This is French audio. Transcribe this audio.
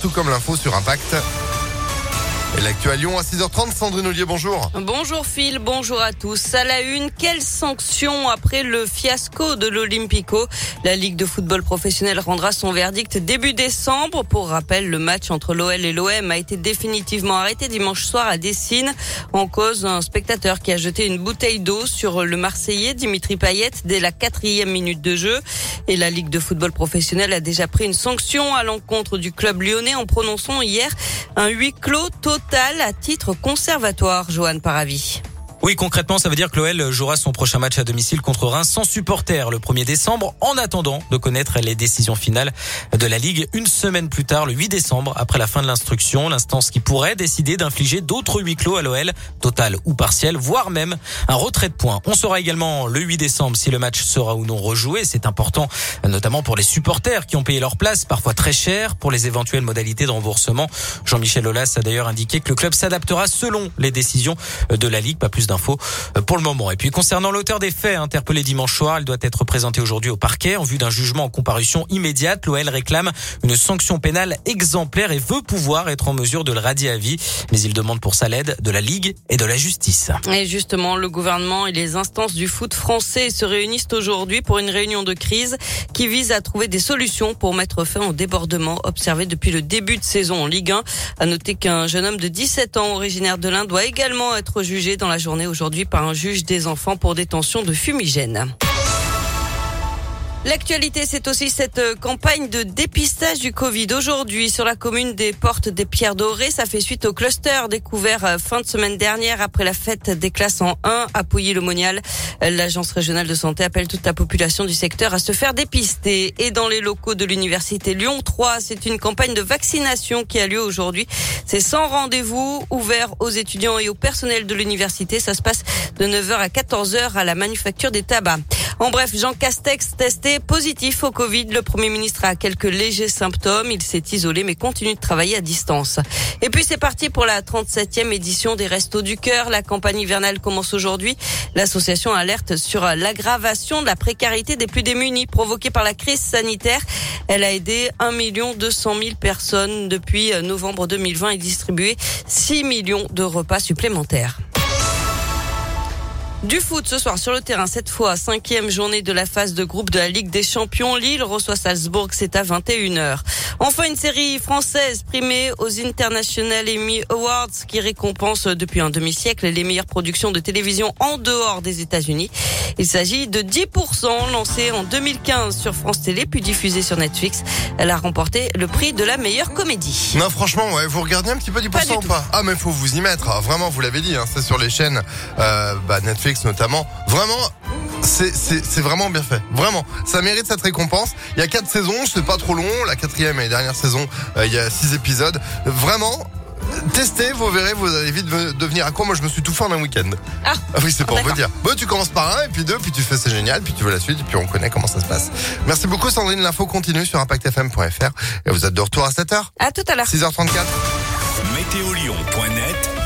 Tout comme l'info sur Impact. L'actu Lyon à 6h30, Sandrine Ollier, bonjour. Bonjour Phil, bonjour à tous. À la une, quelle sanction après le fiasco de l'Olympico? La Ligue de football professionnel rendra son verdict début décembre. Pour rappel, le match entre l'OL et l'OM a été définitivement arrêté dimanche soir à Dessine. En cause, un spectateur qui a jeté une bouteille d'eau sur le Marseillais Dimitri Payet dès la quatrième minute de jeu. Et la Ligue de football professionnel a déjà pris une sanction à l'encontre du club lyonnais en prononçant hier un huis clos total à titre conservatoire, Johan Paravi. Oui, concrètement, ça veut dire que l'OL jouera son prochain match à domicile contre Reims sans supporter le 1er décembre, en attendant de connaître les décisions finales de la Ligue une semaine plus tard, le 8 décembre, après la fin de l'instruction, l'instance qui pourrait décider d'infliger d'autres huis clos à l'OL, total ou partiel, voire même un retrait de points. On saura également le 8 décembre si le match sera ou non rejoué. C'est important, notamment pour les supporters qui ont payé leur place, parfois très cher, pour les éventuelles modalités de remboursement. Jean-Michel Aulas a d'ailleurs indiqué que le club s'adaptera selon les décisions de la Ligue. Pas plus euh, pour le moment. Et puis concernant l'auteur des faits interpellé dimanche soir, il doit être présenté aujourd'hui au parquet en vue d'un jugement en comparution immédiate. L'OL réclame une sanction pénale exemplaire et veut pouvoir être en mesure de le radier à vie. Mais il demande pour ça l'aide de la Ligue et de la justice. Et justement, le gouvernement et les instances du foot français se réunissent aujourd'hui pour une réunion de crise qui vise à trouver des solutions pour mettre fin au débordement observé depuis le début de saison en Ligue 1. À noter qu'un jeune homme de 17 ans originaire de l'Inde doit également être jugé dans la journée aujourd'hui par un juge des enfants pour détention de fumigène. L'actualité, c'est aussi cette euh, campagne de dépistage du Covid. Aujourd'hui, sur la commune des Portes des Pierres Dorées, ça fait suite au cluster découvert euh, fin de semaine dernière après la fête des classes en 1 à Pouilly-le-Monial. Euh, l'Agence régionale de santé appelle toute la population du secteur à se faire dépister. Et dans les locaux de l'université Lyon 3, c'est une campagne de vaccination qui a lieu aujourd'hui. C'est sans rendez-vous, ouvert aux étudiants et au personnel de l'université. Ça se passe de 9h à 14h à la manufacture des tabacs. En bref, Jean Castex testé positif au Covid. Le Premier ministre a quelques légers symptômes. Il s'est isolé mais continue de travailler à distance. Et puis c'est parti pour la 37e édition des Restos du Cœur. La campagne hivernale commence aujourd'hui. L'association alerte sur l'aggravation de la précarité des plus démunis provoquée par la crise sanitaire. Elle a aidé 1 200 000 personnes depuis novembre 2020 et distribué 6 millions de repas supplémentaires. Du foot ce soir sur le terrain, cette fois, cinquième journée de la phase de groupe de la Ligue des Champions. Lille reçoit Salzbourg, c'est à 21h. Enfin, une série française primée aux International Emmy Awards qui récompense depuis un demi-siècle les meilleures productions de télévision en dehors des États-Unis. Il s'agit de 10% lancée en 2015 sur France Télé puis diffusée sur Netflix. Elle a remporté le prix de la meilleure comédie. Non, franchement, ouais, vous regardez un petit peu 10% ou pas? Ah, mais faut vous y mettre. Ah, vraiment, vous l'avez dit, hein, c'est sur les chaînes euh, bah, Netflix notamment. Vraiment, c'est vraiment bien fait. Vraiment, ça mérite cette récompense. Il y a quatre saisons, c'est pas trop long. La quatrième et dernière saison, euh, il y a six épisodes. Vraiment, testez, vous verrez, vous allez vite devenir à quoi Moi, je me suis tout fait en un week-end. Ah, ah oui, c'est pour vous dire. Bon, tu commences par un, et puis deux, puis tu fais c'est génial, puis tu veux la suite, et puis on connaît comment ça se passe. Merci beaucoup, Sandrine. L'info continue sur impactfm.fr. Et vous êtes de retour à 7h. À tout à l'heure. 6h34. Météolion.net